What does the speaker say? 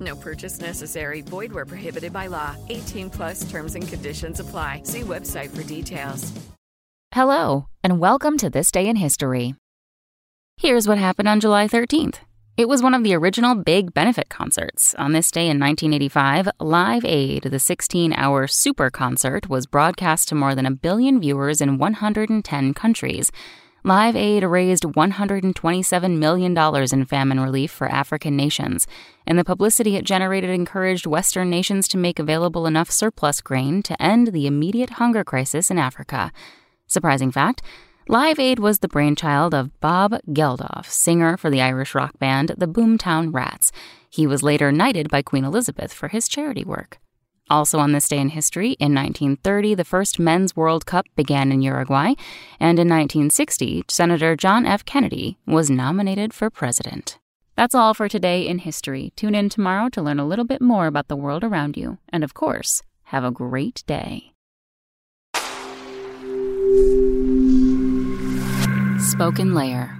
No purchase necessary. Void where prohibited by law. 18 plus terms and conditions apply. See website for details. Hello, and welcome to This Day in History. Here's what happened on July 13th. It was one of the original big benefit concerts. On this day in 1985, Live Aid, the 16 hour super concert, was broadcast to more than a billion viewers in 110 countries. Live Aid raised $127 million in famine relief for African nations, and the publicity it generated encouraged Western nations to make available enough surplus grain to end the immediate hunger crisis in Africa. Surprising fact Live Aid was the brainchild of Bob Geldof, singer for the Irish rock band the Boomtown Rats. He was later knighted by Queen Elizabeth for his charity work. Also on this day in history, in 1930, the first Men's World Cup began in Uruguay, and in 1960, Senator John F. Kennedy was nominated for president. That's all for today in history. Tune in tomorrow to learn a little bit more about the world around you. And of course, have a great day. Spoken Layer.